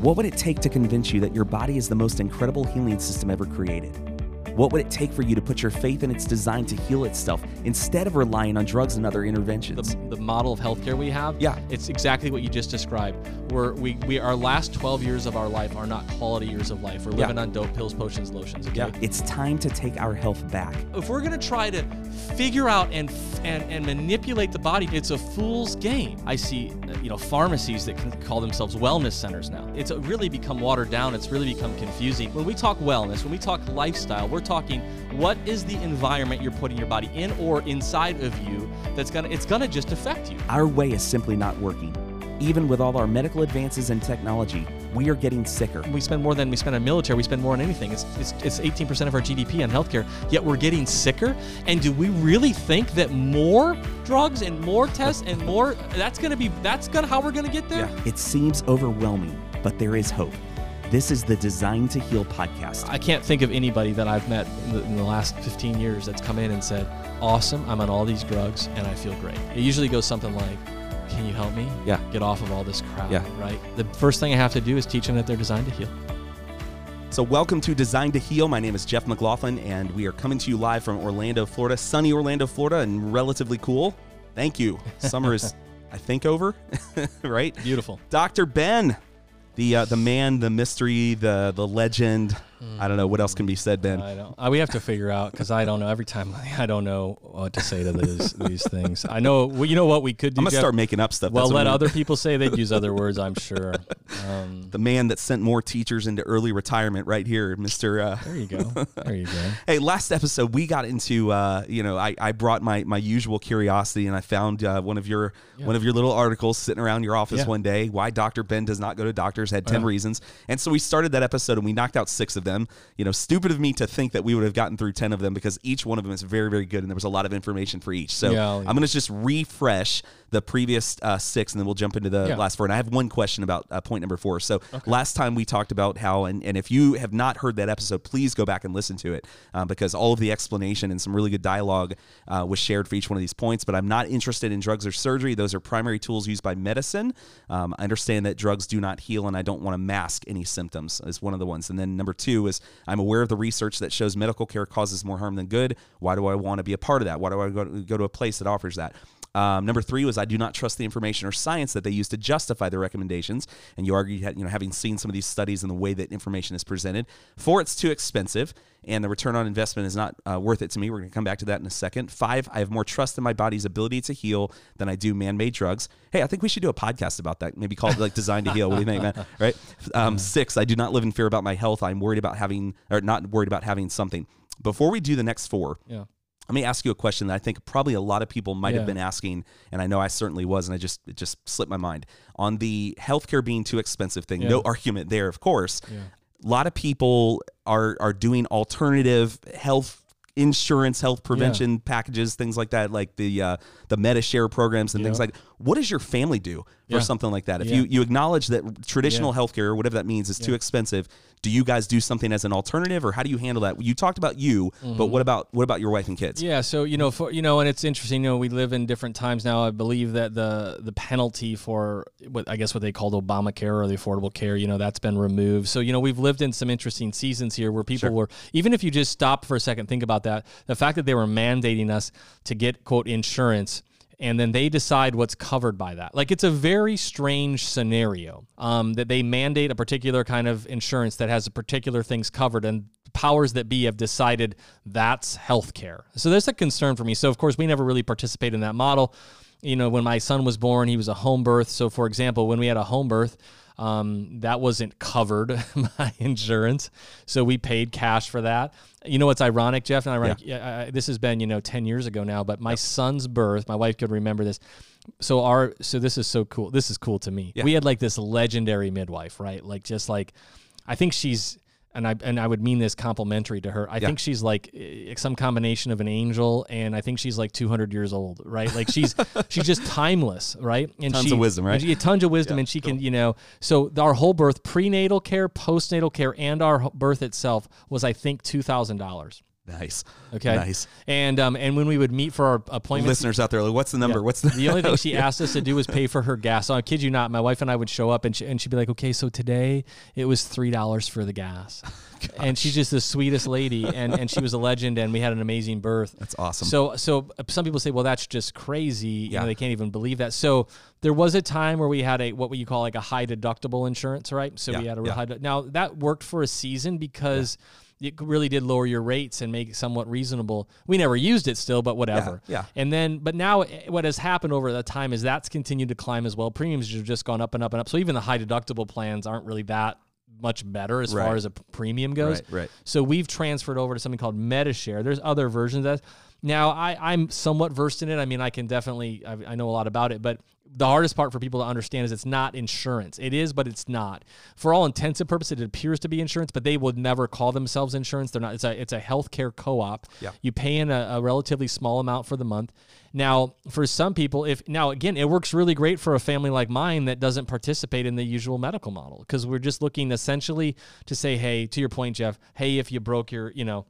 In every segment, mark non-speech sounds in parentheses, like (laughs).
What would it take to convince you that your body is the most incredible healing system ever created? What would it take for you to put your faith in its design to heal itself instead of relying on drugs and other interventions? The, the model of healthcare we have, Yeah. it's exactly what you just described. We're, we we our last 12 years of our life are not quality years of life. We're Yeah. living on dope, pills, potions, lotions. Okay? yeah, it's time to take our health back. If we're gonna try to figure out and and and manipulate the body, it's a fool's game. I see, you know, pharmacies that can call themselves wellness centers now. It's really become watered down. It's really become confusing. When we talk wellness, when we talk lifestyle, we're talking what is the environment you're putting your body in or inside of you that's gonna it's gonna just affect you. Our way is simply not working. Even with all our medical advances and technology, we are getting sicker. We spend more than we spend on military. We spend more on anything. It's, it's, it's 18% of our GDP on healthcare, yet we're getting sicker. And do we really think that more drugs and more tests and more, that's going to be, that's going to how we're going to get there? It seems overwhelming, but there is hope. This is the Design to Heal podcast. I can't think of anybody that I've met in the, in the last 15 years that's come in and said, awesome, I'm on all these drugs and I feel great. It usually goes something like, can you help me? Yeah. Get off of all this crap, Yeah. right? The first thing I have to do is teach them that they're designed to heal. So, welcome to Design to Heal. My name is Jeff McLaughlin, and we are coming to you live from Orlando, Florida. Sunny Orlando, Florida, and relatively cool. Thank you. Summer is, (laughs) I think, over, (laughs) right? Beautiful. Dr. Ben, the uh, the man, the mystery, the the legend. I don't know what else can be said, Ben. I don't. Uh, we have to figure out because I don't know. Every time I don't know what to say to these these things. I know. Well, you know what we could do. I'm gonna Jeff? start making up stuff. Well, let other people say they'd use other (laughs) words. I'm sure. Um, the man that sent more teachers into early retirement, right here, Mister. Uh, there you go. There you go. (laughs) Hey, last episode we got into uh, you know I, I brought my my usual curiosity and I found uh, one of your one of your little articles sitting around your office Yeah. one day why Dr. Ben does not go to doctors had 10 Yeah. reasons and so we started that episode and we knocked out 6 of them you know stupid of me to think that we would have gotten through 10 of them because each one of them is very very good and there was a lot of information for each so Yeah. I'm going to just refresh the previous uh, 6 and then we'll jump into the Yeah. last four and I have one question about uh, point number 4 so last time we talked about how and, and if you have not heard that episode please go back and listen to it um, because all of the explanation and some really good dialogue uh, was shared for each one of these points. But I'm not interested in drugs or surgery; those are primary tools used by medicine. Um, I understand that drugs do not heal, and I don't want to mask any symptoms. Is one of the ones. And then number two is I'm aware of the research that shows medical care causes more harm than good. Why do I want to be a part of that? Why do I go to, go to a place that offers that? Um, number three was I do not trust the information or science that they use to justify their recommendations. And you argue, you know, having seen some of these studies and the way that information is presented. Four, it's too expensive, and the return on investment is not uh, worth it to me. We're going to come back to that in a second. Five, I have more trust in my body's ability to heal than I do man-made drugs. Hey, I think we should do a podcast about that. Maybe call it like Design to Heal. What do you think, man? (laughs) Right. Um, Six, I do not live in fear about my health. I'm worried about having, or not worried about having something. Before we do the next four, Yeah. Let me ask you a question that I think probably a lot of people might have been asking, and I know I certainly was, and I just it just slipped my mind on the healthcare being too expensive thing. No argument there, of course. Yeah. A lot of people are are doing alternative health insurance, health prevention packages, things like that, like the uh, the MediShare programs and things Yeah. like. What does your family do for Yeah. something like that? If Yeah. you you acknowledge that traditional healthcare or whatever that means is too expensive, do you guys do something as an alternative, or how do you handle that? You talked about you, but what about what about your wife and kids? Mm-hmm. Yeah, so you know, for you know, and it's interesting. You know, we live in different times now. I believe that the the penalty for what I guess what they called Obamacare or the Affordable Care, you know, that's been removed. So you know, we've lived in some interesting seasons here where people Sure. were even if you just stop for a second, think about that. The fact that they were mandating us to get quote insurance. And then they decide what's covered by that. Like it's a very strange scenario um, that they mandate a particular kind of insurance that has a particular things covered, and powers that be have decided that's healthcare. So there's a concern for me. So of course we never really participate in that model. You know, when my son was born, he was a home birth. So for example, when we had a home birth, um, that wasn't covered (laughs) by insurance, so we paid cash for that. You know what's ironic, Jeff? And ironic. Yeah. I, this has been you know ten years ago now, but my son's birth, my wife could remember this. So our so this is so cool. This is cool to me. We had like this legendary midwife, right? Like just like I think she's and I and I would mean this complimentary to her. I think she's like eh, some combination of an angel and I think she's like 200 years old, right? Like she's (laughs) she's just timeless, right? And Tons she, of wisdom, right? she- tons of wisdom, and she can, you know. So our whole birth, prenatal care, postnatal care, and our birth itself was, I think, two thousand dollars. Nice. Okay. Nice. And um, and when we would meet for our appointments, Listeners out there, like, what's the number? Yeah. What's the the only thing she (laughs) asked us to do was pay for her gas. So I kid you not, my wife and I would show up and she, and she'd be like, "Okay, so today it was three dollars for the gas," (laughs) and she's just the sweetest lady, and and she was a legend, and we had an amazing birth. That's awesome. So so uh, some people say, well, that's just crazy. You Yeah. know, they can't even believe that. So there was a time where we had a what you call like a high deductible insurance, right? So we had a real yeah. high. Now that worked for a season because. It really did lower your rates and make it somewhat reasonable. We never used it still, but whatever. yeah. And then, but now eh, what has happened over that time is that's continued to climb as well. Premiums have just gone up and up and up. So even the high deductible plans aren't really that much better as Right. far as a premium goes. Right, right. So we've transferred over to something called MediShare. There's other versions of that. Now I, I'm somewhat versed in it. I mean, I can definitely I, I know a lot about it, but the hardest part for people to understand is it's not insurance. It is, but it's not. For all intents and purposes, it appears to be insurance, but they would never call themselves insurance. They're not. It's a it's a healthcare co-op. Yeah. You pay in a, a relatively small amount for the month. Now, for some people, if now again, it works really great for a family like mine that doesn't participate in the usual medical model because we're just looking essentially to say, hey, to your point, Jeff, hey, if you broke your, you know,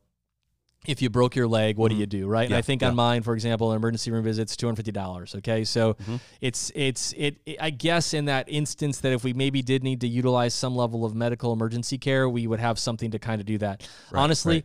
if you broke your leg, what do you do, right? and Mm-hmm. I think yeah. on mine, for example, an emergency room visit's two hundred fifty dollars. Okay, so Mm-hmm. it's it's it, it. I guess in that instance, that if we maybe did need to utilize some level of medical emergency care, we would have something to kind of do that. Honestly, i- i-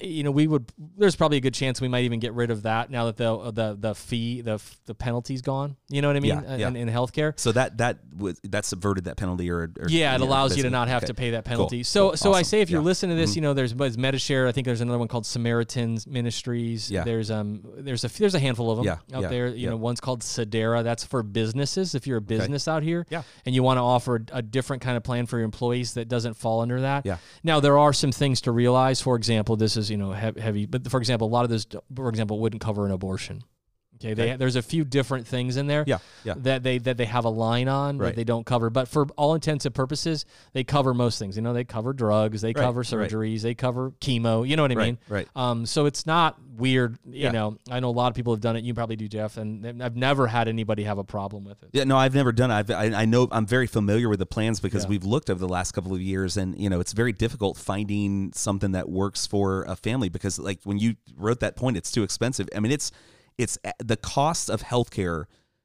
you know, we would. There's probably a good chance we might even get rid of that now that the the the fee the the penalty's gone. You know what I mean? Yeah, yeah. In, in healthcare. So that that was that subverted that penalty or, or Yeah, it allows you to not have okay. to pay that Cool, penalty. So, cool, so I say if you're Yeah. Mm-hmm. listening to this, you know, there's MediShare. I think there's another one called Samaritans Ministries. Yeah. There's um there's a there's a handful of them Yeah, out yeah, there. You know, one's called Sedera. That's for businesses. If you're a business out here, Yeah. and you want to offer a, a different kind of plan for your employees that doesn't fall under that. Yeah. Now there are some things to realize. For example, this is you know heavy, but for example, a lot of this, for example, wouldn't cover an abortion. Okay, they, there's a few different things in there Yeah, yeah. that they that they have a line on that they don't cover. But for all intents and purposes, they cover most things. You know, they cover drugs, they cover right. surgeries, they cover chemo. You know what I Right, mean? right. Um, so it's not weird. You Yeah. know, I know a lot of people have done it. You probably do, Jeff, and I've never had anybody have a problem with it. Yeah, no, I've never done it. I've, I, I know I'm very familiar with the plans because Yeah. we've looked over the last couple of years, and you know it's very difficult finding something that works for a family because, like, when you wrote that point, it's too expensive. I mean, it's it's the cost of healthcare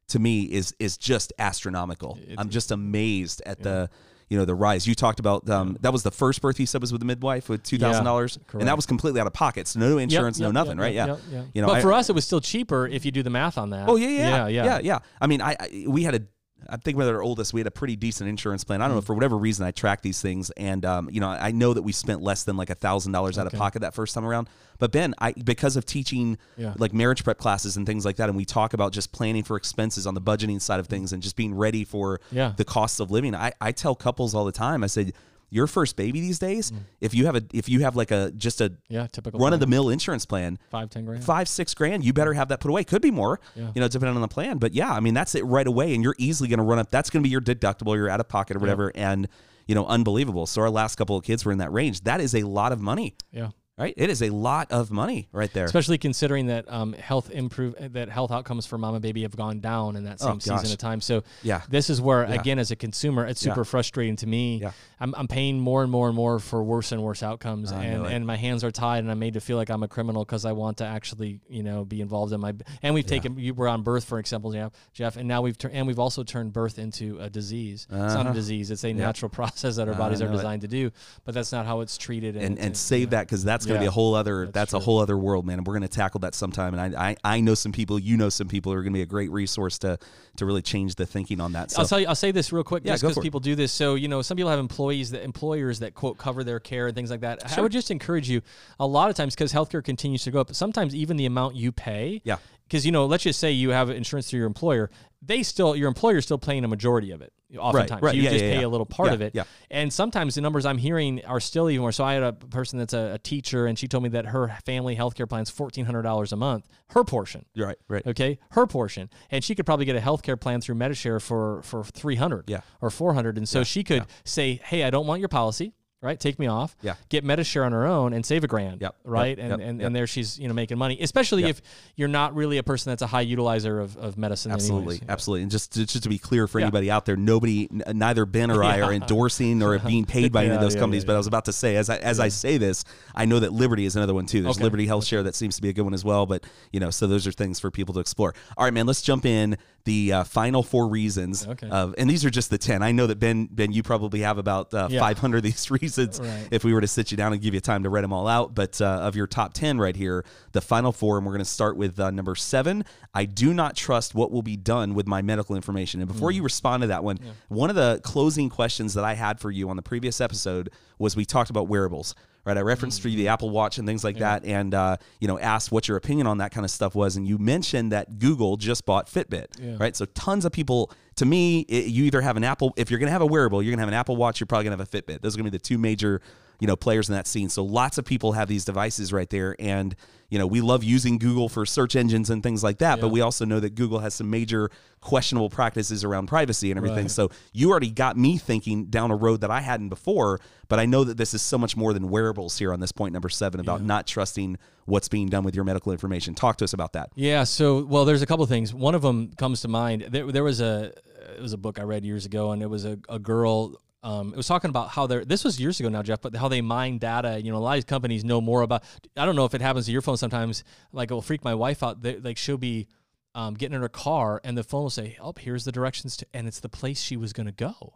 to me is is just astronomical. I'm just amazed at the you know the rise. You talked about um, that was the first birth you said was with the midwife with two thousand dollars, and that was completely out of pocket, so no Yep, insurance, no yep, nothing, yep, right? yep, yeah, yep, yep. you know, but I- for us, it was still cheaper if you do the math on that. Oh yeah, yeah, yeah, yeah, yeah, yeah. I mean, I, I we had a. I'm thinking about our oldest. We had a pretty decent insurance plan. I Mm. don't know for whatever reason I track these things, and um, you know, I know that we spent less than like a thousand dollars out of pocket that first time around. But Ben, I because of teaching Yeah. like marriage prep classes and things like that, and we talk about just planning for expenses on the budgeting side of things and just being ready for Yeah. the costs of living. I, I tell couples all the time. I said, your first baby these days, if you have a if you have like a just a Mm. Yeah, typical run of the mill insurance plan, five ten grand. five six grand you better have that put away could be more Yeah. you know depending on the plan but yeah i mean that's it right away and you're easily going to run up that's going to be your deductible your out of pocket or whatever and you know unbelievable so our last couple of kids were in that range that is a lot of money Yeah. Right it is a lot of money right there especially considering that um, health improve that health outcomes for mom and baby have gone down in that same Oh, season of time. So Yeah. this is where again, as a consumer, it's Yeah. super frustrating to me. Yeah. I'm, I'm paying more and more and more for worse and worse outcomes, I and and my hands are tied, and I'm made to feel like I'm a criminal because I want to actually you know be involved in my and we've taken you were on birth for example, Jeff, Jeff, and now we've turned and we've also turned birth into a disease. It's not Uh-huh. a disease; it's a natural (laughs) process that our bodies are know it. designed to do, but that's not how it's treated. and, and it's- save that because that's going to be a whole other That's that's, a whole other world man and we're going to tackle that sometime and I, I i know some people you know some people who are going to be a great resource to to really change the thinking on that so I'll tell you. I'll say this real quick, Yeah, just because people do this. So you know, some people have employees that employers that quote cover their care and things like that. I would just encourage you. A lot of times, because healthcare continues to go up, sometimes even the amount you pay. Yeah. Because you know, let's just say you have insurance through your employer. They still, your employer's still paying a majority of it. Oftentimes, right. you Yeah, just yeah, pay yeah. a little part of it. yeah. And sometimes the numbers I'm hearing are still even more. So I had a person that's a, a teacher, and she told me that her family healthcare plan is fourteen hundred dollars a month, her portion. right right Okay, her portion, and she could probably get a health care plan through MediShare for for three hundred, Yeah. or four hundred, and so she could say, "Hey, I don't want your policy. Right? Take me off. Yeah. Get MediShare on her own and save a grand. Yep. Right. Yep. And, Yep. and and there she's you know making money, especially if you're not really a person that's a high utilizer of, of medicine. Absolutely, anyways. absolutely. And just to, just to be clear for anybody out there, nobody, n- neither Ben or I are (laughs) endorsing or (laughs) being paid by any of those companies. But I was about to say, as I as I say this, I know that Liberty is another one too. There's Okay. Liberty Health Share that seems to be a good one as well. But you know, so those are things for people to explore. All right, man. Let's jump in the uh, final four reasons. Okay. Of, and these are just the ten. I know that Ben Ben, you probably have about uh, Yeah. 500 of these (laughs) reasons. Right. If we were to sit you down and give you time to read them all out, but uh, of your top 10 right here, the final four, and we're going to start with uh, number seven. I do not trust what will be done with my medical information. And before you respond to that one, one of the closing questions that I had for you on the previous episode was we talked about wearables. Right, I referenced to you the Apple Watch and things like that, and uh, you know, asked what your opinion on that kind of stuff was, and you mentioned that Google just bought Fitbit, Yeah. right? So tons of people. To me, it, you either have an Apple. If you're going to have a wearable, you're going to have an Apple Watch. You're probably going to have a Fitbit. Those are going to be the two major, you know, players in that scene. So lots of people have these devices right there, and you know, we love using Google for search engines and things like that. But we also know that Google has some major questionable practices around privacy and everything. Right. So you already got me thinking down a road that I hadn't before. But I know that this is so much more than wearables here on this point number seven about not trusting what's being done with your medical information. Talk to us about that. Yeah. So, well, there's a couple of things. One of them comes to mind. There, there was a it was a book I read years ago, and it was a, a girl. Um, it was talking about how they're. This was years ago now, Jeff, but how they mine data. You know, a lot of these companies know more about. I don't know if it happens to your phone sometimes. Like, it will freak my wife out. They, like, she'll be um, getting in her car, and the phone will say, "Oh, here's the directions to," and it's the place she was going to go.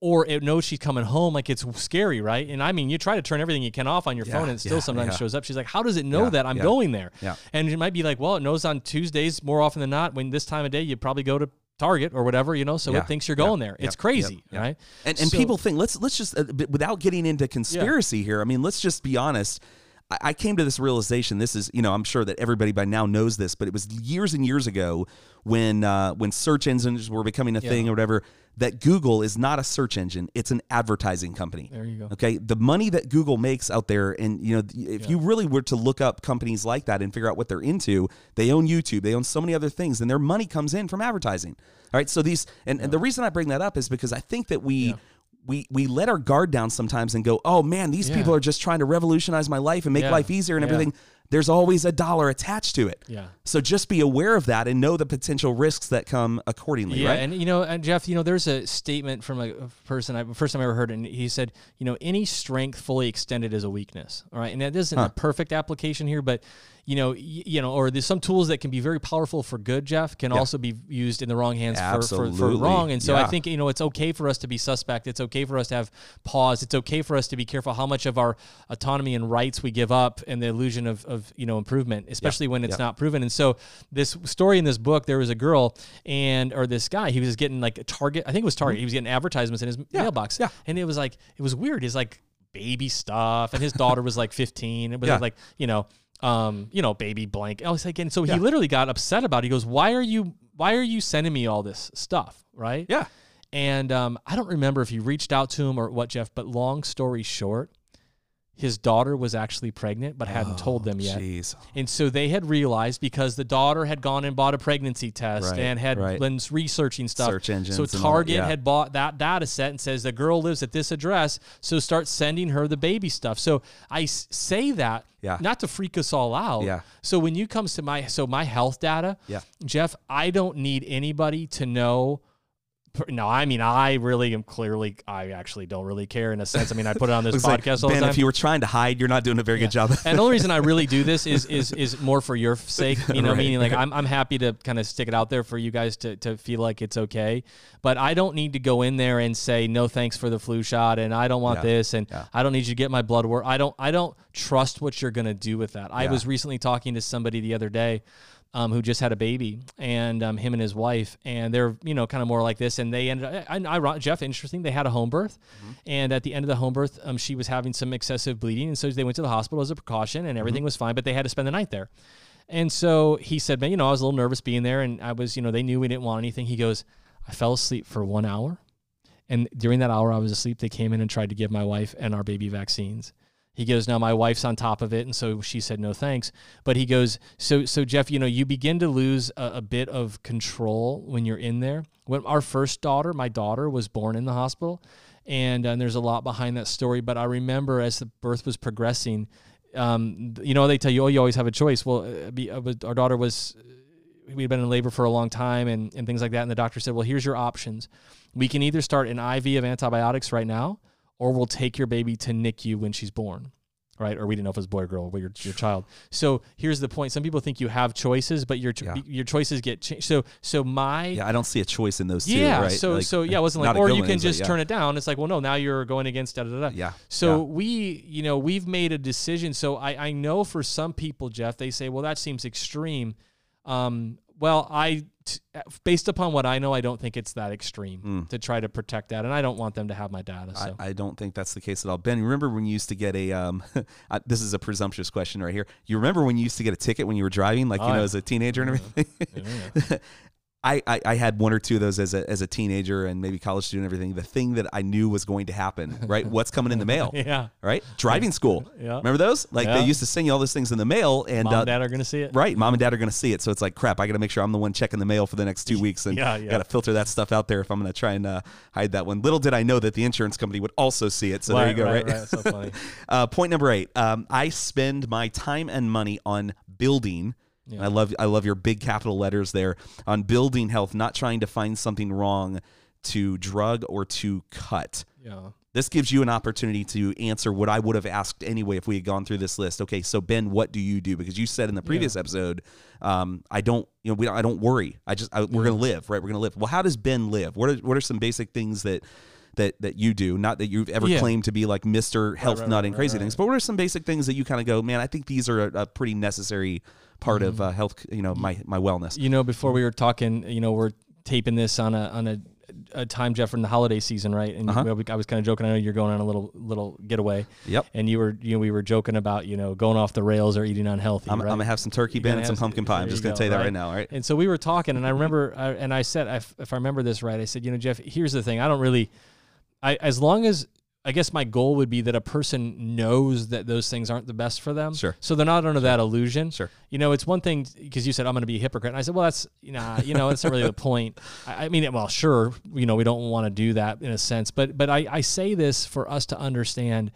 Or it knows she's coming home, like it's scary, right? And I mean, you try to turn everything you can off on your phone, and it still yeah, sometimes yeah. shows up. She's like, "How does it know Yeah, that I'm yeah. going there?" Yeah. And it might be like, well, it knows on Tuesdays more often than not when this time of day you probably go to Target or whatever, you know, so Yeah, it thinks you're yeah, going there. yeah, It's crazy, yeah, yeah. right? And, and So- people think let's let's just uh, without getting into conspiracy here. I mean, let's just be honest. I, I came to this realization. This is you know I'm sure that everybody by now knows this, but it was years and years ago when uh, when search engines were becoming a thing or whatever. That Google is not a search engine; it's an advertising company. There you go. Okay, the money that Google makes out there, and you know, if you really were to look up companies like that and figure out what they're into, they own YouTube, they own so many other things, and their money comes in from advertising. All right, so these, and, and the reason I bring that up is because I think that we. We, we let our guard down sometimes and go, oh man, these Yeah. people are just trying to revolutionize my life and make Yeah. life easier and Yeah. everything. There's always a dollar attached to it. Yeah. So just be aware of that and know the potential risks that come accordingly, Yeah, right? and you know, and Jeff, you know, there's a statement from a person I first time I ever heard, and he said, you know, any strength fully extended is a weakness. All right, and that isn't a perfect application here, but you know, y- you know, or there's some tools that can be very powerful for good, Jeff, can also be used in the wrong hands for, for, for wrong. And so I think you know, it's okay for us to be suspect. It's okay for us to have pause. It's okay for us to be careful how much of our autonomy and rights we give up, and the illusion of of you know improvement, especially when it's Yeah. not proven. And so this story in this book, there was a girl and or this guy, he was getting like a Target, I think it was Target. He was getting advertisements in his mailbox. Mm-hmm. yeah. And it was like it was weird. He's like baby stuff, and his daughter was like 15. It was Yeah. like you know, um, you know, baby blank. I was like, and so Yeah. he literally got upset about. it. He goes, "Why are you? Why are you sending me all this stuff? Right? yeah. And um, I don't remember if he reached out to him or what, Jeff. But long story short, his daughter was actually pregnant, but hadn't told them oh, yet. Jeez. And so they had realized because the daughter had gone and bought a pregnancy test Right, and had right. been researching stuff. Search engines So all Target yeah. had bought that data set and says the girl lives at this address. So start sending her the baby stuff. So I say that Yeah. not to freak us all out. Yeah. So when you comes to my so my health data, Yeah. Jeff, I don't need anybody to know. No, I mean I really am clearly. I actually don't really care in a sense. I mean I put it on (laughs) this Looks like, podcast all ben, the time. if you were trying to hide, you're not doing a very good job. And the only reason I (laughs) really do this is is is more for your (laughs) sake. You know, Right. meaning like I'm I'm happy to kind of stick it out there for you guys to to feel like it's okay. But I don't need to go in there and say no thanks for the flu shot and I don't want Yeah. this and Yeah. I don't need you to get my blood work. I don't I don't trust what you're gonna do with that. I was recently talking to somebody the other day. Um, who just had a baby and um, him and his wife and they're you know kind of more like this and they ended up I, I, Jeff interesting they had a home birth Mm-hmm. and at the end of the home birth um, she was having some excessive bleeding and so they went to the hospital as a precaution and everything Mm-hmm. was fine but they had to spend the night there and so he said man you know I was a little nervous being there and I was you know they knew we didn't want anything he goes I fell asleep for one hour and during that hour I was asleep they came in and tried to give my wife and our baby vaccines he goes, now my wife's on top of it, and so she said no thanks. But he goes, so so Jeff, you know, you begin to lose a, a bit of control when you're in there. When our first daughter, my daughter, was born in the hospital, and, uh, and there's a lot behind that story. But I remember as the birth was progressing, um, you know, they tell you, oh, you always have a choice. Well, uh, uh, our daughter was we'd been in labor for a long time and, and things like that. And the doctor said, well, here's your options. We can either start an IV of antibiotics right now, or we'll take your baby to NICU when she's born. Right, or we didn't know if it was boy or girl, but your your child. So here's the point: some people think you have choices, but your yeah. your choices get changed. So so my yeah, I don't see a choice in those two. Yeah, right? so like, so yeah, it wasn't like or you can just yeah. turn it down. It's like well, no, now you're going against da da da. Yeah. So yeah. we you know we've made a decision. So I I know for some people, Jeff, they say well that seems extreme. Um, well, I, t- based upon what I know, I don't think it's that extreme mm. to try to protect that, and I don't want them to have my data. So. I, I, don't think that's the case at all. Ben, remember when you used to get a? Um, (laughs) this is a presumptuous question right here. You remember when you used to get a ticket when you were driving, like oh, you know, as a teenager and everything? Yeah. (laughs) I, I, I, had one or two of those as a, as a teenager and maybe college student and everything. The thing that I knew was going to happen, right? What's coming in the mail? (laughs) yeah. Right? Driving school. Yeah. Remember those? Like yeah. they used to send you all those things in the mail and mom and uh, dad are going to see it. Right. Mom and dad are going to see it. So it's like, crap, I got to make sure I'm the one checking the mail for the next two weeks and (laughs) yeah, yeah. got to filter that stuff out there if I'm going to try and uh, hide that one. Little did I know that the insurance company would also see it. So right, there you go. Right. right? right. So funny. (laughs) uh, point number eight. Um, I spend my time and money on building yeah. I love I love your big capital letters there on building health, not trying to find something wrong to drug or to cut. Yeah. This gives you an opportunity to answer what I would have asked anyway if we had gone through this list. Okay, so Ben, what do you do? Because you said in the previous yeah. episode, um, I don't, you know, we don't, I don't worry. I just I, we're gonna live, right? We're gonna live. Well, how does Ben live? What are what are some basic things that that that you do. Not that you've ever yeah. claimed to be like Mister Health right, Nut and crazy right, things, but what are some basic things that you kind of go, man? I think these are a, a pretty necessary part mm. of uh, health. You know, my my wellness. You know, before we were talking, you know, we're taping this on a on a a time, Jeff, in the holiday season, right? And uh-huh. I was kind of joking. I know you're going on a little little getaway. Yep. And you were, you know, we were joking about, you know, going off the rails or eating unhealthy. I'm, right? I'm gonna have some turkey, Ben, and some pumpkin pie. I'm just gonna go, tell you that right? right now, right? And so we were talking, and I remember, I, and I said, if I remember this right, I said, you know, Jeff, here's the thing. I don't really, I as long as I guess my goal would be that a person knows that those things aren't the best for them. Sure. So they're not under that illusion. Sure. You know, it's one thing because you said I'm going to be a hypocrite, and I said, well, that's you know, you know, that's not really the (laughs) point. I, I, mean, well, sure, you know, we don't want to do that in a sense, but but I, I say this for us to understand.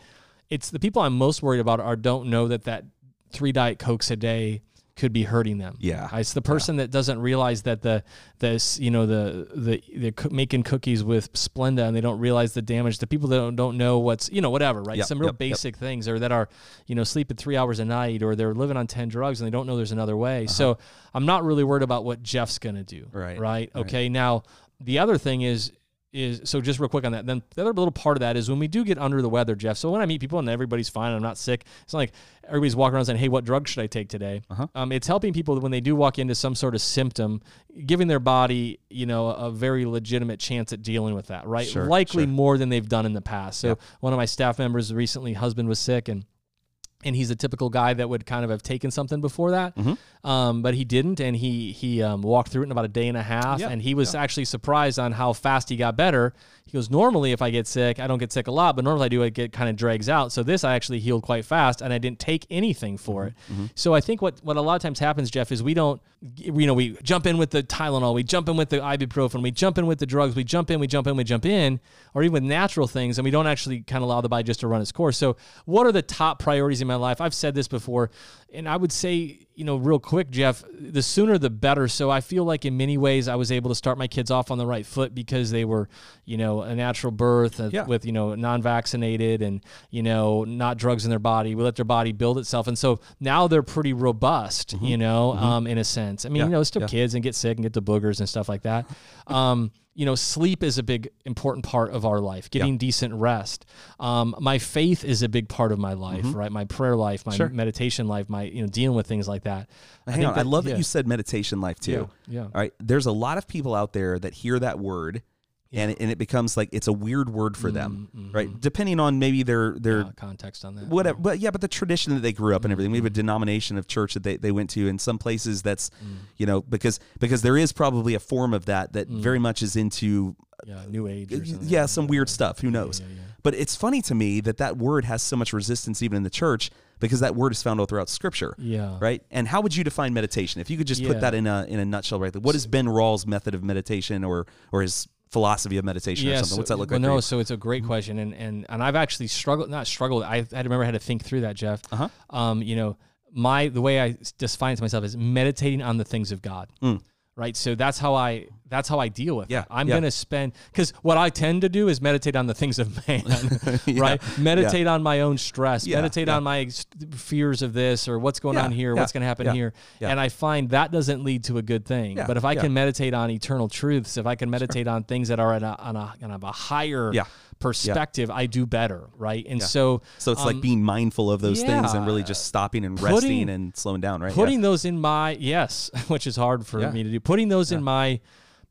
It's the people I'm most worried about are don't know that that three diet cokes a day could be hurting them. Yeah, it's the person yeah. that doesn't realize that the this you know the the they're making cookies with Splenda and they don't realize the damage. The people that don't, don't know what's you know whatever right. Yep, Some real yep, basic yep. things or that are you know sleeping three hours a night or they're living on ten drugs and they don't know there's another way. Uh-huh. So I'm not really worried about what Jeff's gonna do. Right. Right. Okay. Right. Now the other thing is is so just real quick on that. Then the other little part of that is when we do get under the weather, Jeff. So when I meet people and everybody's fine, I'm not sick. It's not like everybody's walking around saying, "Hey, what drug should I take today?" Uh-huh. Um, it's helping people when they do walk into some sort of symptom, giving their body, you know, a very legitimate chance at dealing with that. Right, sure, likely sure. more than they've done in the past. So yeah. one of my staff members recently, husband was sick and and he's a typical guy that would kind of have taken something before that, mm-hmm. um, but he didn't, and he he um, walked through it in about a day and a half, yeah, and he was yeah. actually surprised on how fast he got better. He goes, normally if I get sick, I don't get sick a lot, but normally I do, it get kind of drags out. So this I actually healed quite fast, and I didn't take anything for mm-hmm. it. Mm-hmm. So I think what what a lot of times happens, Jeff, is we don't, you know, we jump in with the Tylenol, we jump in with the ibuprofen, we jump in with the drugs, we jump in, we jump in, we jump in, or even with natural things, and we don't actually kind of allow the body just to run its course. So what are the top priorities in my life? I've said this before, and I would say, you know, real quick, Jeff, the sooner the better. So I feel like in many ways I was able to start my kids off on the right foot because they were, you know, a natural birth yeah. with, you know, non-vaccinated and, you know, not drugs in their body. We let their body build itself. And so now they're pretty robust, mm-hmm. you know, mm-hmm. um, in a sense. I mean, yeah. you know, still yeah. kids and get sick and get the boogers and stuff like that. Um, you know, sleep is a big important part of our life. Getting yeah. decent rest. Um, my faith is a big part of my life, mm-hmm. right? My prayer life, my sure. meditation life, my you know dealing with things like that. Hang I on, that, I love yeah. that you said meditation life too. Yeah, yeah. All right. There's a lot of people out there that hear that word yeah. and, it, and it becomes like it's a weird word for them, mm-hmm. right? Depending on maybe their their yeah, context on that, whatever. But yeah, but the tradition that they grew up and everything. We have a mm-hmm. denomination of church that they, they went to. In some places, that's mm. you know because because there is probably a form of that that mm. very much is into yeah new age. yeah, some weird stuff. Who knows? Yeah, but it's funny to me that that word has so much resistance even in the church because that word is found all throughout Scripture. Yeah. Right. And how would you define meditation? If you could just put that in a in a nutshell, right? What is Ben Rawls' method of meditation or or his philosophy of meditation or something? What's that look well, like? No, so it's a great question, and and and I've actually struggled, not struggled. I had to remember how to think through that, Jeff. you? Uh-huh. Um, you know, my the way I define it to myself is meditating on the things of God. Mm. Right, so that's how I that's how I deal with Yeah, it. I'm yeah. gonna spend because what I tend to do is meditate on the things of man, (laughs) Yeah, right? Meditate on my own stress, Yeah, meditate on my fears of this or what's going on here, what's going to happen here, and I find that doesn't lead to a good thing. Yeah, but if I can meditate on eternal truths, if I can meditate on things that are at a, on a kind of a higher perspective, I do better, right? And so, So it's like um, being mindful of those things and really just stopping and Putting- resting and slowing down, right? putting those in my yes, (laughs) which is hard for me to do. Putting those in my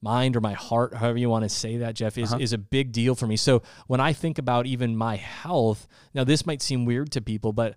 mind or my heart, however you want to say that, Jeff, Uh-huh. is is a big deal for me. So when I think about even my health, now this might seem weird to people, but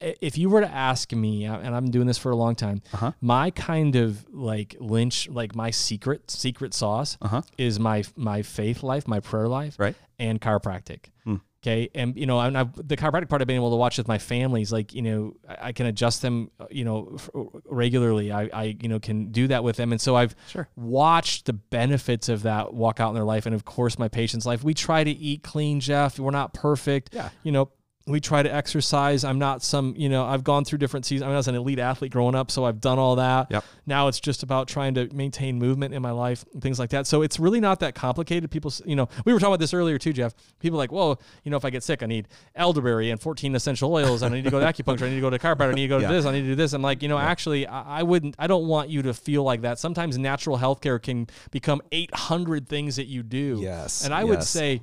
if you were to ask me, uh, and I've been doing this for a long time, Uh-huh. my kind of like lynch, like my secret secret sauce Uh-huh. is my my faith life, my prayer life, Right. and chiropractic. Hmm. Okay, and you know, and I've, the chiropractic part I've been able to watch with my families, like you know, I, I can adjust them, you know, f- regularly. I, I, you know, can do that with them, and so I've Sure. watched the benefits of that walk out in their life, and of course, my patient's life. We try to eat clean, Jeff. We're not perfect. Yeah. you know. We try to exercise. I'm not some, you know, I've gone through different seasons. I, mean, I was an elite athlete growing up, so I've done all that. Yep. Now it's just about trying to maintain movement in my life and things like that. So it's really not that complicated. People, you know, we were talking about this earlier too, Jeff. People are like, well, you know, if I get sick, I need elderberry and 14 essential oils, and I need to go to acupuncture, I need to go to chiropractor, I need to go to Yeah. this, I need to do this. I'm like, you know, actually, I, I wouldn't, I don't want you to feel like that. Sometimes natural healthcare can become 800 things that you do. Yes, And I would say,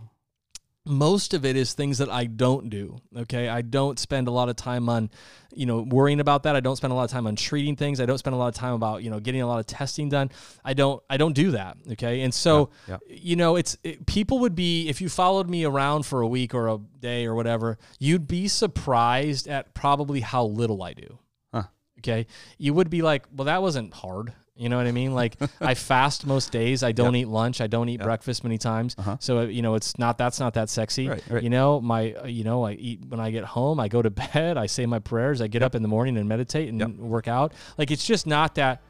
most of it is things that I don't do. Okay. I don't spend a lot of time on, you know, worrying about that. I don't spend a lot of time on treating things. I don't spend a lot of time about, you know, getting a lot of testing done. I don't, I don't do that. Okay. And so, Yeah, you know, it's, it, people would be, if you followed me around for a week or a day or whatever, you'd be surprised at probably how little I do. Huh. Okay. You would be like, well, that wasn't hard. You know what I mean? Like (laughs) I fast most days. I don't eat lunch. I don't eat breakfast many times. So uh, you know, it's not that's not that sexy. Uh-huh. Right, right. You know, my uh, you know, I eat when I get home. I go to (laughs) bed. I say my prayers. I get up in the morning and meditate and Yep. work out. Like it's just not that.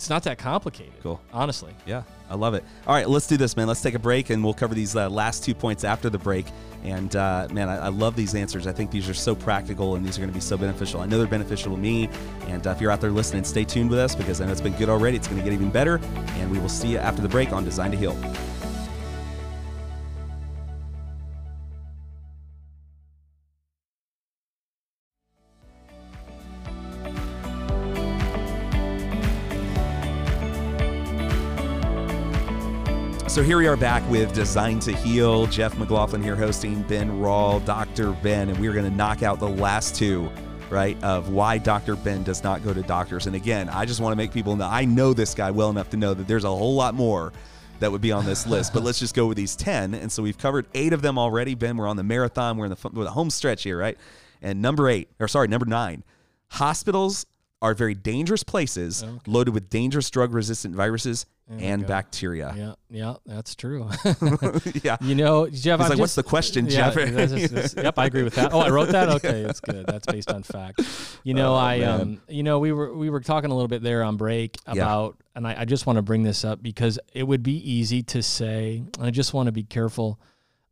It's not that complicated. Cool. Honestly. Yeah, I love it. All right, let's do this, man. Let's take a break, and we'll cover these uh, last two points after the break. And uh, man, I, I love these answers. I think these are so practical, and these are going to be so beneficial. I know they're beneficial to me. And uh, if you're out there listening, stay tuned with us because I know it's been good already. It's going to get even better. And we will see you after the break on Design to Heal. So here we are back with Design to Heal. Jeff McLaughlin here hosting, Ben Rawl, Dr. Ben, and we're going to knock out the last two, right, of why Dr. Ben does not go to doctors. And again, I just want to make people know I know this guy well enough to know that there's a whole lot more that would be on this list. But let's just go with these 10. And so we've covered eight of them already. Ben, we're on the marathon. We're in the, we're the home stretch here, right? And number eight, or sorry, number nine, hospitals are very dangerous places loaded with dangerous drug resistant viruses and bacteria. Yeah. Yeah. That's true. (laughs) (laughs) yeah. you know, Jeff. He's I'm like, what's the question, Yeah, Jeff? just- yep, I agree with that. Oh, I wrote that. (laughs) Okay, that's good. That's based on fact. You know, Oh, I man. um, you know, we were we were talking a little bit there on break about, and I, I just want to bring this up because it would be easy to say, and I just want to be careful.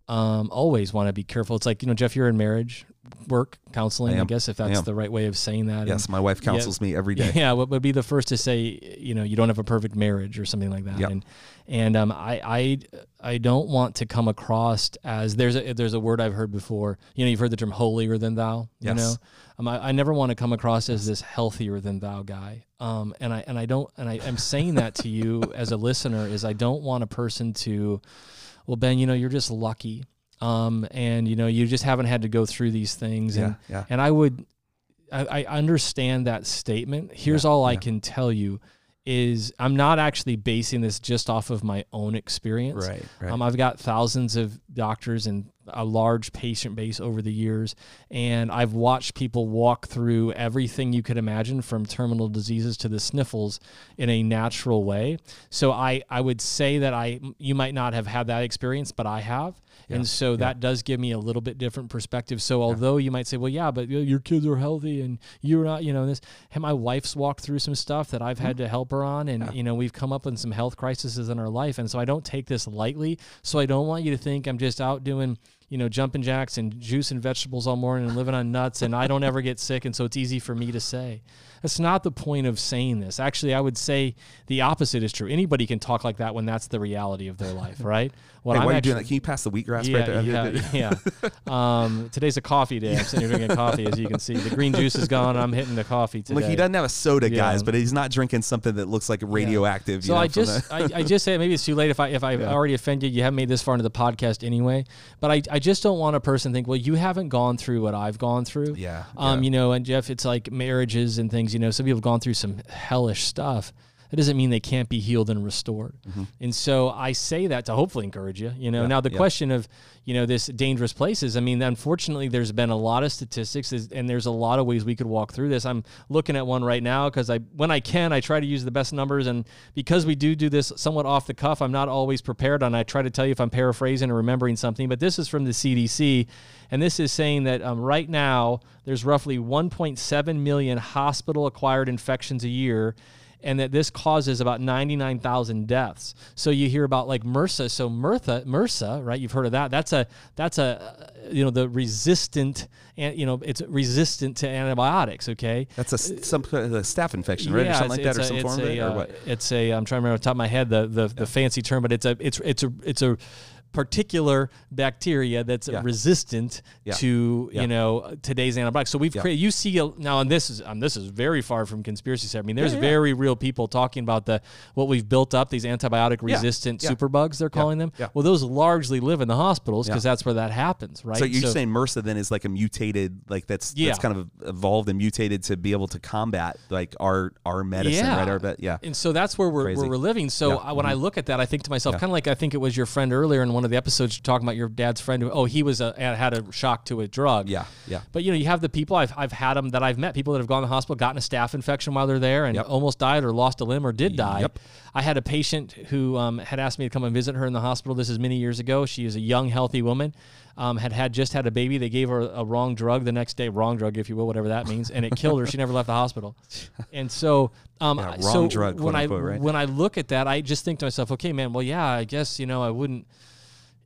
Um, always want to be careful. It's like you know, Jeff, you're in marriage, work, counseling. I, am. guess if that's the right way of saying that. yes, And- my wife counsels me every day. yeah, would would be the first to say, you know, you don't have a perfect marriage or something like that. Yep. And and um, I I I don't want to come across as there's a there's a word I've heard before. You know, you've heard the term holier than thou. You Yes. know, um, I, I never want to come across as this healthier than thou guy. Um, and I and I don't and I am saying that to you as a listener is I don't want a person to, well, Ben, you know, you're just lucky. Um, and you know, you just haven't had to go through these things. Yeah, and yeah. and I would, I, I understand that statement. Here's all I can tell you is I'm not actually basing this just off of my own experience. Right, right. Um, I've got thousands of doctors and a large patient base over the years, and I've watched people walk through everything you could imagine from terminal diseases to the sniffles in a natural way. So I, I would say that I you might not have had that experience, but I have. And so that does give me a little bit different perspective. So although you might say, well, yeah, but your kids are healthy and you're not, you know, this, and my wife's walked through some stuff that I've had mm-hmm. to help her on. And, you know, we've come up with some health crises in our life. And so I don't take this lightly. So I don't want you to think I'm just out doing, you know, jumping jacks and juice and vegetables all morning and living on nuts and I don't ever get sick. And so it's easy for me to say. That's not the point of saying this. Actually, I would say the opposite is true. Anybody can talk like that when that's the reality of their life, right? What hey, why are you doing that? Can you pass the wheatgrass yeah, right there? Yeah, (laughs) yeah. Um, today's a coffee day. I'm sitting here drinking coffee, as you can see. The green juice is gone. I'm hitting the coffee today. Look, he doesn't have a soda, yeah. guys, but he's not drinking something that looks like radioactive. So know, I just, I, I, just say maybe it's too late if I if I yeah. already offended you. You haven't made this far into the podcast anyway. But I, I just don't want a person to think, well, you haven't gone through what I've gone through. Yeah. Um, you know, and Jeff, it's like marriages and things. You know, some people have gone through some hellish stuff that doesn't mean they can't be healed and restored. Mm-hmm. And so I say that to hopefully encourage you. You know, yeah, now the yeah. question of you know this dangerous places. I mean, unfortunately, there's been a lot of statistics, and there's a lot of ways we could walk through this. I'm looking at one right now because I, when I can, I try to use the best numbers, and because we do do this somewhat off the cuff, I'm not always prepared, and I try to tell you if I'm paraphrasing or remembering something. But this is from the CDC, and this is saying that um, right now there's roughly 1.7 million hospital-acquired infections a year and that this causes about 99,000 deaths. So you hear about like MRSA. So MRSA, MRSA, right? You've heard of that. That's a that's a uh, you know the resistant and you know it's resistant to antibiotics. Okay, that's a uh, some kind of a staph infection, right, yeah, or something like that, or some form a, of it, or what? It's a I'm trying to remember off the top of my head the the, yeah. the fancy term, but it's a it's it's a it's a particular bacteria that's yeah. resistant yeah. to yeah. you know today's antibiotics. So we've created. You see a, now, and this is um, this is very far from conspiracy theory. I mean, there's very real people talking about the what we've built up these antibiotic resistant superbugs. They're calling them. Well, those largely live in the hospitals because that's where that happens, right? So you're so, saying MRSA then is like a mutated, like that's that's kind of evolved and mutated to be able to combat like our our medicine, right? Our yeah. And so that's where we're where we're living. So when mm-hmm. I look at that, I think to myself, kind of like I think it was your friend earlier in one of the episodes you're talking about your dad's friend who oh he was a had a shock to a drug. Yeah, yeah. But you know you have the people I've I've had them that I've met people that have gone to the hospital, gotten a staph infection while they're there, and yep. almost died or lost a limb or did die. Yep. I had a patient who um, had asked me to come and visit her in the hospital. This is many years ago. She is a young, healthy woman. Um, had had just had a baby. They gave her a wrong drug the next day, wrong drug, if you will, whatever that means, and it killed her. She never left the hospital. (laughs) And so, um, yeah, wrong so drug, when I right? when I look at that, I just think to myself, okay, man, well, yeah, I guess you know I wouldn't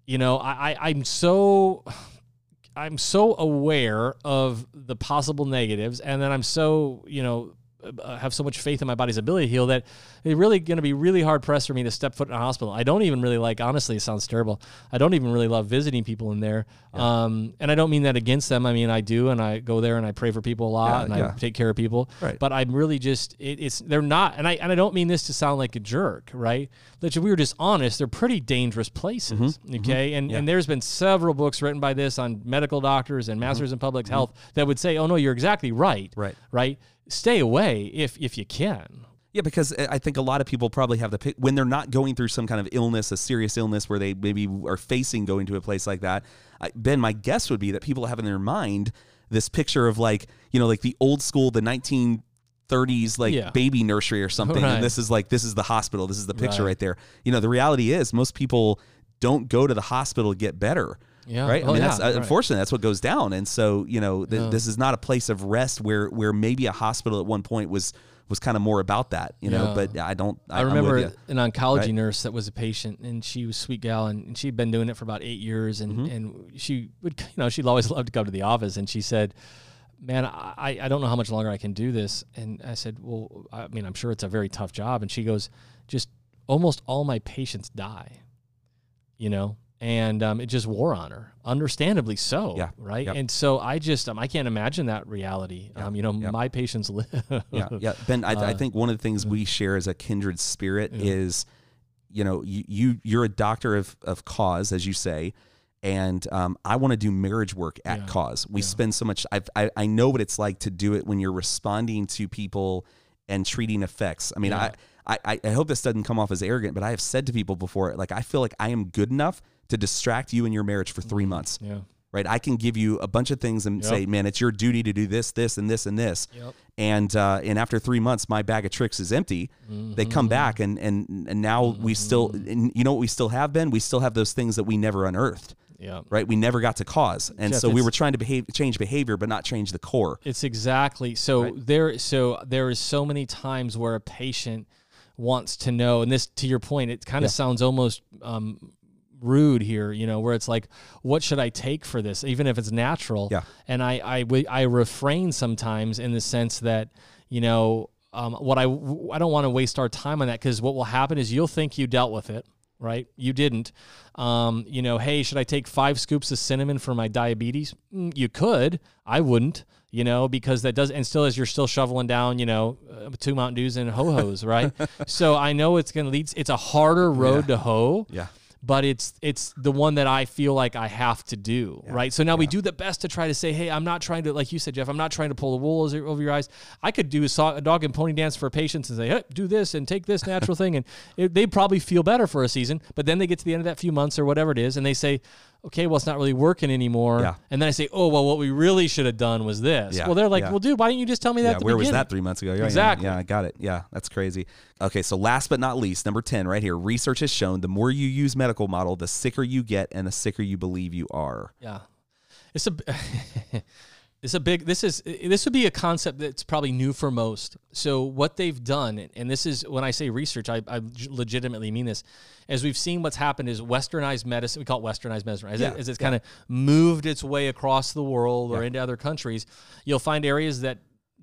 you know, I, I I'm so (sighs) I'm so aware of the possible negatives, and then I'm so you know uh, have so much faith in my body's ability to heal that it's really going to be really hard pressed for me to step foot in a hospital. I don't even really like, honestly, it sounds terrible. I don't even really love visiting people in there. Yeah. Um, and I don't mean that against them. I mean, I do, and I go there and I pray for people a lot yeah, and yeah. I take care of people. Right. But I'm really just, it, it's, they're not, and I, and I don't mean this to sound like a jerk, right? That if we were just honest, they're pretty dangerous places. Mm-hmm. Okay. Mm-hmm. And, and there's been several books written by this on medical doctors and mm-hmm. masters mm-hmm. in public mm-hmm. health that would say, oh, no, you're exactly right. Right. Right stay away if if you can. Yeah, because uh, I think a lot of people probably have the when they're not going through some kind of illness, a serious illness where they maybe are facing going to a place like that. Ben, my guess would be that people have in their mind this picture of like you know like the old school, the nineteen 30s like yeah. baby nursery or something right. and this is like this is the hospital this is the picture right. right. there you know the reality is most people don't go to the hospital to get better yeah. Right. I mean, yeah, that's right. unfortunately that's what goes down. And so, you know, th- yeah. this is not a place of rest where where maybe a hospital at one point was was kind of more about that, you know. But I don't. I, I remember an oncology right? nurse that was a patient, and she was sweet gal, and, and she'd been doing it for about eight years, and mm-hmm. and she would, you know, she'd always love to come to the office, and she said. Man, I, I don't know how much longer I can do this. And I said, Well, I mean, I'm sure it's a very tough job. And she goes, Just almost all my patients die, you know? And um, it just wore on her, understandably so. Yeah. Right. Yep. And so I just um, I can't imagine that reality. Um, you know, yep. my patients live. yeah. Yeah. Ben, I, (laughs) uh, I, think one of the things we share as a kindred spirit yeah. is, you know, you, you you're a doctor of of cause, as you say. And um, I want to do marriage work at yeah. cause. We spend so much. I've, I I know what it's like to do it when you're responding to people and treating effects. I mean, I, I I hope this doesn't come off as arrogant, but I have said to people before, like I feel like I am good enough to distract you in your marriage for Mm-hmm. three months. Yeah. Right, I can give you a bunch of things and Yep. say, "Man, it's your duty to do this, this, and this, and this." Yep. And uh, and after three months, my bag of tricks is empty. They come back, and and and now we still, and you know what we still have been? We still have those things that we never unearthed. Yeah. Right, we never got to cause, and Jeff, so we were trying to behave, change behavior, but not change the core. It's exactly so there so there is so many times where a patient wants to know and this to your point it kind of sounds almost um rude here you know where it's like what should i take for this even if it's natural? Yeah. and i i i refrain sometimes in the sense that you know um, what i i don't want to waste our time on that because what will happen is you'll think you dealt with it right? You didn't. Um, you know hey should i take five scoops of cinnamon for my diabetes? Mm, you could. I wouldn't you know because that does and still as you're still shoveling down you know uh, two mountain dews and ho-hos right? (laughs) So i know it's going to lead it's a harder road to hoe. Yeah. But it's it's the one that I feel like I have to do, right? So now we do the best to try to say, hey, I'm not trying to, like you said, Jeff, I'm not trying to pull the wool over over your eyes. I could do a, so- a dog and pony dance for patients and say, hey, do this and take this natural thing, and they probably feel better for a season. But then they get to the end of that few months or whatever it is, and they say, okay, well, it's not really working anymore. Yeah. And then I say, oh, well, what we really should have done was this. Yeah, Well, they're like, yeah. well, dude, why didn't you just tell me that? Yeah, where was that three months ago? Yeah, yeah, Exactly. Yeah, I got it. Yeah, that's crazy. Okay, so last but not least, number 10 right here. Research has shown the more you use medical model, the sicker you get and the sicker you believe you are. Yeah, it's a (laughs) it's a big. This is this would be a concept that's probably new for most. So what they've done, and this is when I say research, I, I legitimately mean this. As we've seen, what's happened is westernized medicine. We call it westernized medicine. As, Yeah, it, as it's kind of moved its way across the world or into other countries, you'll find areas that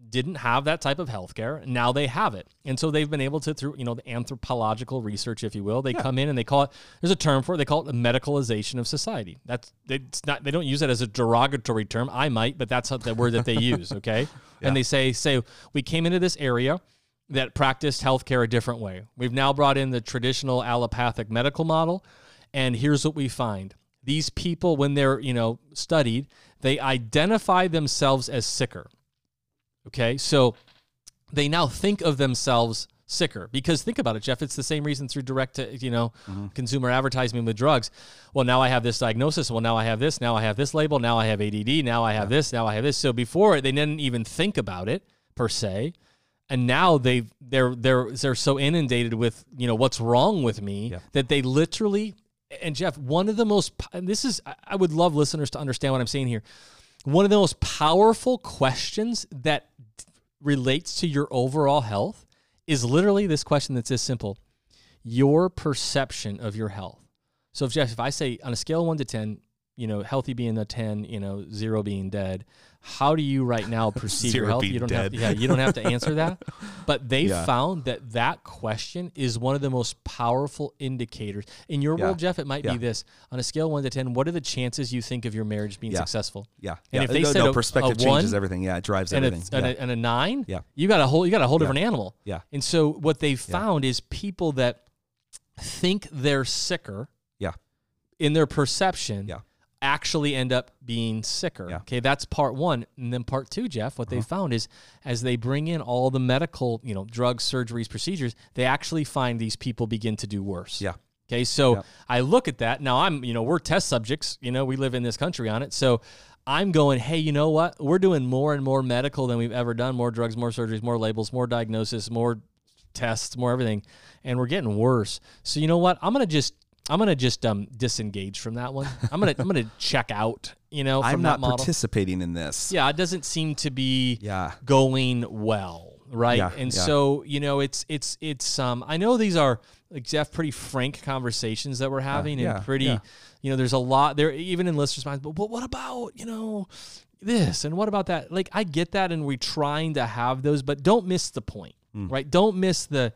didn't have that type of healthcare. Now they have it. And so they've been able to, through, you know, the anthropological research, if you will, they come in and they call it, there's a term for it. They call it the medicalization of society. That's, it's not, they don't use it as a derogatory term. I might, but that's the word that they use. Okay. (laughs) And they say, say, we came into this area that practiced healthcare a different way. We've now brought in the traditional allopathic medical model. And here's what we find. These people, when they're, you know, studied, they identify themselves as sicker. Okay, so they now think of themselves sicker because think about it, Jeff. It's the same reason through direct to you know mm-hmm. consumer advertising with drugs. Well, now I have this diagnosis. Well, now I have this. Now I have this label. Now I have ADD. Now I have this. Now I have this. So before they didn't even think about it per se, and now they they're they're they're so inundated with you know what's wrong with me Yeah. that they literally. And Jeff, one of the most and this is I- would love listeners to understand what I'm saying here one of the most powerful questions that relates to your overall health is literally this question that's this simple. Your perception of your health. So if jeff if i say on a scale of 1 to 10 you know healthy being a 10 you know 0 being dead how do you right now (laughs) perceive your health you don't have yeah you don't have to answer that (laughs) but they Yeah. found that that question is one of the most powerful indicators in your Yeah. world jeff it might Yeah. be this on a scale of 1 to 10 what are the chances you think of your marriage being successful Yeah. And if they no, said no, a- perspective a changes everything. Yeah, it drives and a, everything. and, a, and a nine, Yeah. you got a whole you got a whole different animal. Yeah. And so what they've found is people that think they're sicker yeah. in their perception Yeah. Actually end up being sicker. Yeah. Uh-huh. Okay, that's part one. And then part two, Jeff, what they found is as they bring in all the medical, you know, drugs, surgeries, procedures, they actually find these people begin to do worse. Yeah. Okay, so Yeah. I look at that. Now I'm, you know, we're test subjects, you know, we live in this country on it. So I'm going, hey, you know what? We're doing more and more medical than we've ever done, more drugs, more surgeries, more labels, more diagnosis, more tests, more everything. And we're getting worse. So you know what? I'm gonna just I'm gonna just um disengage from that one. (laughs) I'm gonna I'm gonna check out, you know, from I'm that not model. participating in this. Yeah, it doesn't seem to be Yeah. going well, right? Yeah, and yeah. so you know, it's it's it's um. I know these are like Jeff, pretty frank conversations that we're having, yeah, and pretty, you know, there's a lot there, even in listeners' minds. But, but what about you know this and what about that? Like I get that, and we're trying to have those, but don't miss the point, Mm. right? Don't miss the,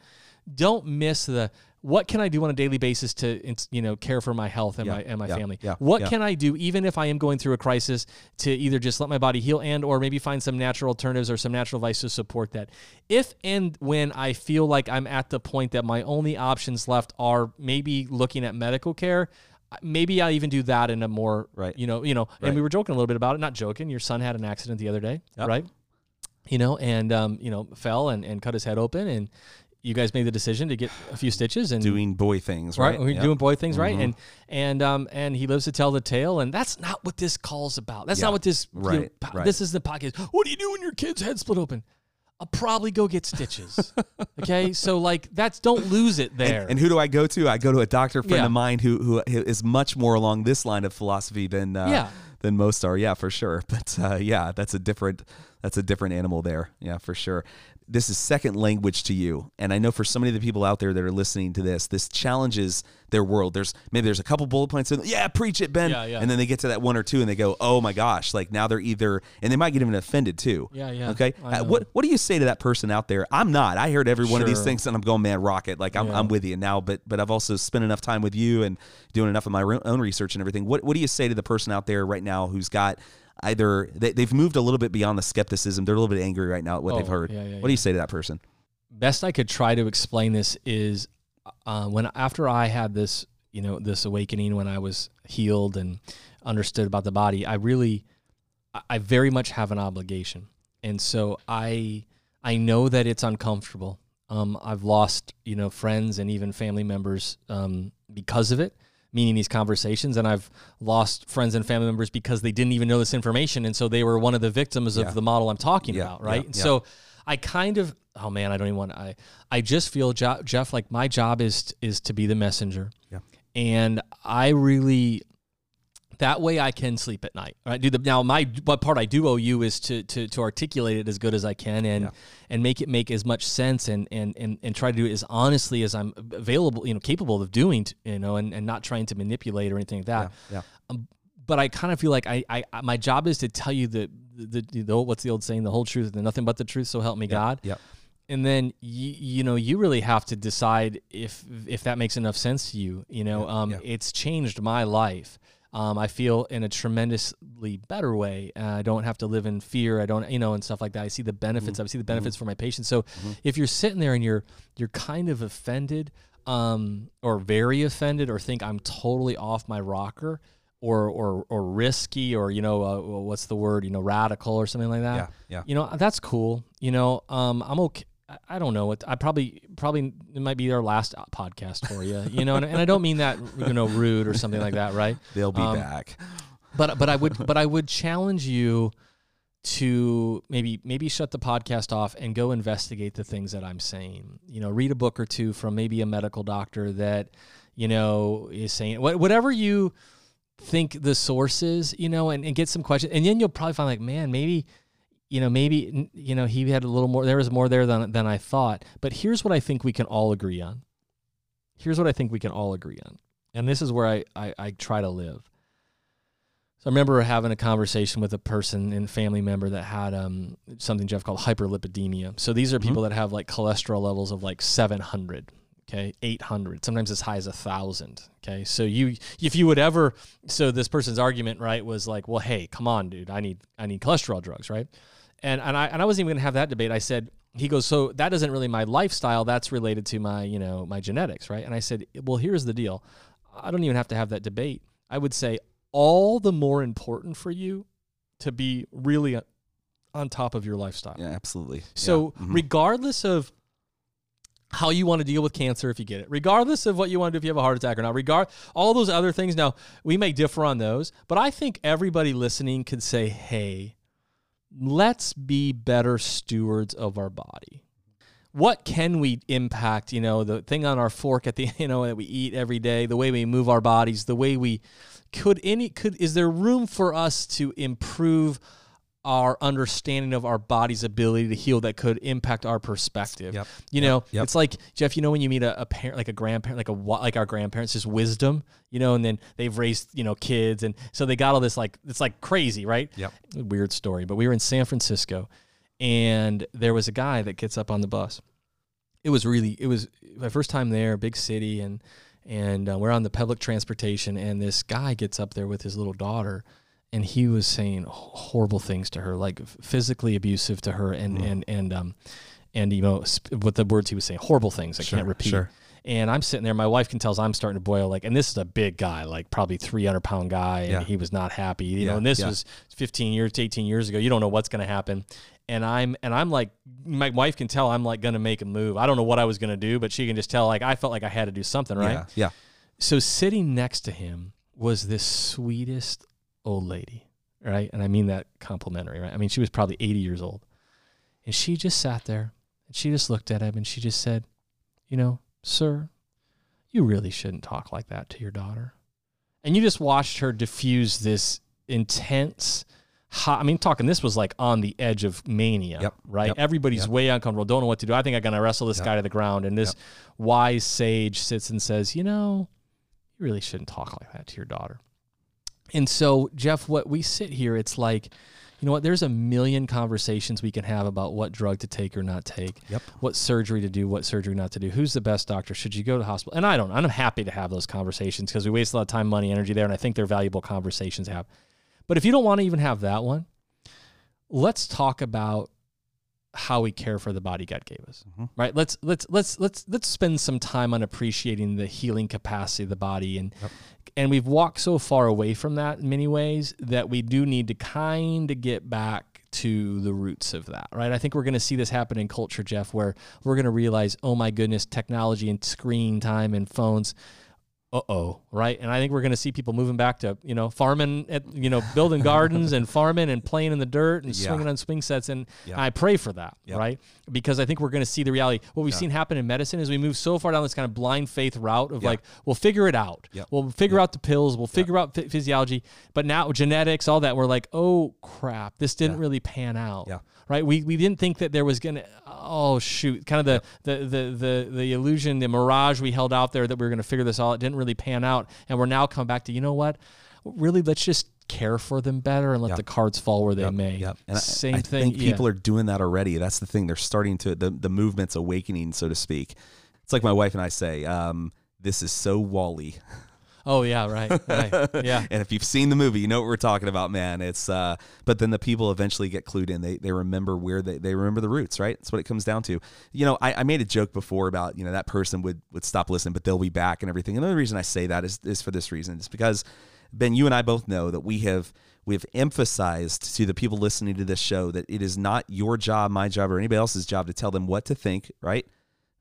don't miss the. What can I do on a daily basis to, you know, care for my health and Yeah, my and my yeah, family? yeah, what can I do, even if I am going through a crisis, to either just let my body heal and or maybe find some natural alternatives or some natural advice to support that. If and when I feel like I'm at the point that my only options left are maybe looking at medical care, maybe I even do that in a more Right. you know, you know, and we were joking a little bit about it, not joking. Your son had an accident the other day, Yep. right? You know, and um, you know, fell and, and cut his head open and you guys made the decision to get a few stitches and doing boy things, right? right? We're Yep. doing boy things, right? Mhm. And and um and he lives to tell the tale, and that's not what this call's about. That's Yeah. not what this you know, Right, po- right. This is the podcast. What do you do when your kid's head split open? I'll probably go get stitches. (laughs) okay, so like that's don't lose it there. And who do I go to? I go to a doctor friend Yeah. of mine who who is much more along this line of philosophy than uh, Yeah. than most are. Yeah, for sure. But uh, yeah, that's a different that's a different animal there. Yeah, for sure. This is second language to you, and I know for so many of the people out there that are listening to this, this challenges their world. There's maybe there's a couple bullet points. In, yeah, preach it, Ben. Yeah, yeah. And then they get to that one or two, and they go, "Oh my gosh!" Like now they're either, and they might get even offended too. Yeah, yeah. Okay. Uh, what What do you say to that person out there? I'm not. I heard every one of these things, and I'm going, man, rocket. Like I'm, Yeah. I'm with you now. But but I've also spent enough time with you and doing enough of my own research and everything. What What do you say to the person out there right now who's got either they, they've moved a little bit beyond the skepticism? They're a little bit angry right now at what they've Oh, heard. yeah, yeah, what do you say to that person? best I could try to explain this is uh, when after I had this, you know, this awakening when I was healed and understood about the body, I really, I- I very much have an obligation, and so I, I know that it's uncomfortable. Um, I've lost, you know, friends and even family members um, because of it. Meaning these conversations, and I've lost friends and family members because they didn't even know this information, and so they were one of the victims Yeah. of the model I'm talking Yeah, about, right? And. So I kind of oh man, I don't even want to, I I just feel Jo- Jeff like my job is is to be the messenger. Yeah. And I really that way I can sleep at night. Right? Do the now my what part I do owe you is to to to articulate it as good as I can and Yeah. and make it make as much sense and and and and try to do it as honestly as I'm available, you know, capable of doing, you know, and and not trying to manipulate or anything like that yeah. Yeah. but I kind of feel like I, I, my job is to tell you the, the, the, the what's the old saying, the whole truth and nothing but the truth. So help me God. Yep. And then you, you know, you really have to decide if, if that makes enough sense to you, you know, um, yeah. it's changed my life. Um, I feel in a tremendously better way. Uh, I don't have to live in fear. I don't, you know, and stuff like that. I see the benefits. I see the benefits for my patients. So if you're sitting there and you're, you're kind of offended, um, or very offended, or think I'm totally off my rocker, or or or risky, or you know, uh, what's the word? You know, radical or something like that. Yeah. Yeah. You know, that's cool. You know, um, I'm okay. I- don't know what I probably probably it might be our last podcast for you. You know, and, and I don't mean that you know rude or something like that, right? They'll be Um, back. But but I would but I would challenge you to maybe maybe shut the podcast off and go investigate the things that I'm saying. You know, read a book or two from maybe a medical doctor that you know is saying whatever you think the source is, you know, and, and get some questions, and then you'll probably find like, man, maybe. You know, maybe you know he had a little more. There was more there than than I thought. But here's what I think we can all agree on. Here's what I think we can all agree on, and this is where I I, I try to live. So I remember having a conversation with a person and family member that had um, something Jeff called hyperlipidemia. So these are people that have like cholesterol levels of like 700, okay, 800, sometimes as high as a thousand. Okay, so you if you would ever, so this person's argument right was like, well, hey, come on, dude, I need I need cholesterol drugs, right? And and I and I wasn't even gonna have that debate. I said. He goes, so that isn't really my lifestyle. That's related to my, you know, my genetics, right? And I said, well, here's the deal. I don't even have to have that debate. I would say all the more important for you to be really on top of your lifestyle. Yeah. Absolutely. So, Yeah. Mhm. regardless of how you want to deal with cancer if you get it, regardless of what you want to do if you have a heart attack or not, regard all those other things. Now, we may differ on those, but I think everybody listening could say, "Hey, let's be better stewards of our body." What can we impact, you know, the thing on our fork at the (laughs) you know that we eat every day, the way we move our bodies, the way we could any could is there room for us to improve our understanding of our body's ability to heal that could impact our perspective. Yep. You know, Yep. it's like Jeff. You know, when you meet a, a parent, like a grandparent, like a like our grandparents, just wisdom. You know, and then they've raised you know kids, and so they got all this like it's like crazy, right? Yep. Weird story, but we were in San Francisco, and there was a guy that gets up on the bus. It was really it was my first time there, big city, and and uh, we're on the public transportation, and this guy gets up there with his little daughter, and he was saying horrible things to her, like physically abusive to her, and and and um, and you know sp- what the words he was saying, horrible things I Sure, can't repeat. sure. And I'm sitting there. My wife can tell I'm starting to boil. Like, and this is a big guy, like probably 300 pound guy, and Yeah. he was not happy. You Yeah, know, and this yeah. was 15 years, 18 years ago. You don't know what's going to happen. And I'm and I'm like, my wife can tell I'm like going to make a move. I don't know what I was going to do, but she can just tell. Like, I felt like I had to do something, right? Yeah. Yeah. So sitting next to him was this sweetest old lady, right? And I mean that complimentary, right? I mean, she was probably 80 years old. And she just sat there and she just looked at him and she just said, You know, sir, you really shouldn't talk like that to your daughter. And you just watched her diffuse this intense, hot, I mean, talking, this was like on the edge of mania, Yep. right? Yep. Everybody's Yep. way uncomfortable, don't know what to do. I think I'm going to wrestle this guy to the ground. And this wise sage sits and says, You know, you really shouldn't talk like that to your daughter. And so, Jeff, what we sit here, it's like, you know what? There's a million conversations we can have about what drug to take or not take, Yep. what surgery to do, what surgery not to do, who's the best doctor, should you go to the hospital? And I don't. I'm happy to have those conversations because we waste a lot of time, money, energy there, and I think they're valuable conversations to have. But if you don't want to even have that one, let's talk about how we care for the body God gave us. Mhm. Right? Let's let's let's let's let's spend some time on appreciating the healing capacity of the body and Yep. and we've walked so far away from that in many ways that we do need to kind of get back to the roots of that, right? I think we're going to see this happen in culture, Jeff, where we're going to realize, oh my goodness, technology and screen time and phones. Uh oh, right? And I think we're going to see people moving back to you know farming, at, you know, building (laughs) gardens and farming and playing in the dirt and Yeah. swinging on swing sets. And Yeah. I pray for that, right? Because I think we're going to see the reality. What we've seen happen in medicine is we move so far down this kind of blind faith route of like, we'll figure it out. We'll figure out the pills. We'll figure out phy- physiology. But now genetics, all that, we're like, oh crap, this didn't really pan out. Yeah. Right. We, we didn't think that there was gonna. Oh shoot! Kind of the, the the the the illusion, the mirage we held out there that we were gonna figure this all. It didn't really pan out, and we're now coming back to you know what? Really, let's just care for them better and let Yeah. the cards fall where they Yep, may. Yep. And I- Same I, thing. think people are doing that already. That's the thing. They're starting to the the movement's awakening, so to speak. It's like my wife and I say, um, "This is so WALL-E." (laughs) Oh yeah, right, right, (laughs) yeah. and if you've seen the movie, you know what we're talking about, man. It's uh but then the people eventually get clued in. They they remember where they, they remember the roots, right? That's what it comes down to. You know, I, I made a joke before about, you know, that person would would stop listening, but they'll be back and everything. And the reason I say that is is for this reason. It's because Ben, you and I both know that we have we have emphasized to the people listening to this show that it is not your job, my job, or anybody else's job to tell them what to think, right?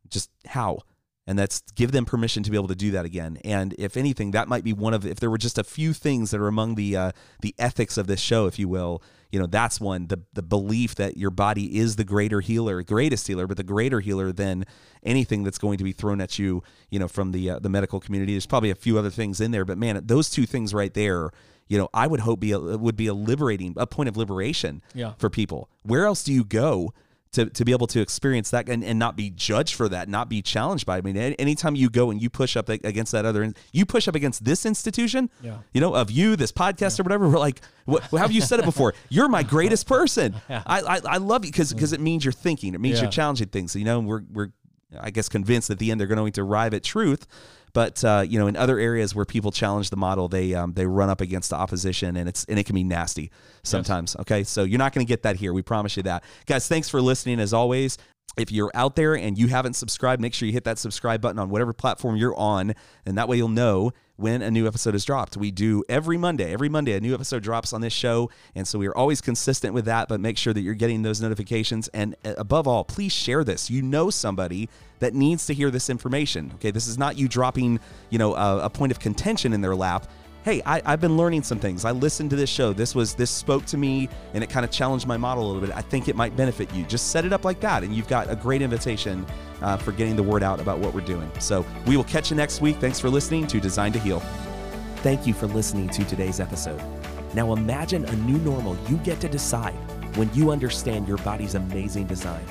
Just how and that's give them permission to be able to do that again. And if anything, that might be one of if there were just a few things that are among the uh, the ethics of this show, if you will. You know, that's one the the belief that your body is the greater healer, greatest healer, but the greater healer than anything that's going to be thrown at you. You know, from the uh, the medical community. There's probably a few other things in there, but man, those two things right there. You know, I would hope be a, would be a liberating a point of liberation Yeah. for people. Where else do you go? To, to be able to experience that and, and not be judged for that, not be challenged by it. I mean, anytime you go and you push up against that other, you push up against this institution, Yeah. you know, of you, this podcast or whatever, we're like, what, how have you said it before? (laughs) You're my greatest person. (laughs) I, I, I love you because because it means you're thinking. It means Yeah. you're challenging things. You know, we're, we're, I guess, convinced at the end they're going to arrive at truth. But uh, you know, in other areas where people challenge the model, they um, they run up against the opposition, and it's and it can be nasty sometimes. Okay, so you're not going to get that here. We promise you that, guys. Thanks for listening. As always, if you're out there and you haven't subscribed, make sure you hit that subscribe button on whatever platform you're on, and that way you'll know when a new episode is dropped. We do every Monday. Every Monday, a new episode drops on this show, and so we are always consistent with that. But make sure that you're getting those notifications, and uh, above all, please share this. You know somebody that needs to hear this information. Okay, this is not you dropping, you know, a, a point of contention in their lap hey I, i've been learning some things. I listened to this show. This was this spoke to me and it kind of challenged my model a little bit. I think it might benefit you. Just set it up like that and you've got a great invitation uh, for getting the word out about what we're doing. So we will catch you next week. Thanks for listening to design to heal. Thank you for listening to today's episode. Now imagine a new normal you get to decide when you understand your body's amazing design.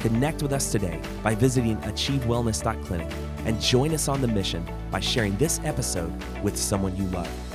Connect with us today by visiting achievewellness.clinic and join us on the mission by sharing this episode with someone you love.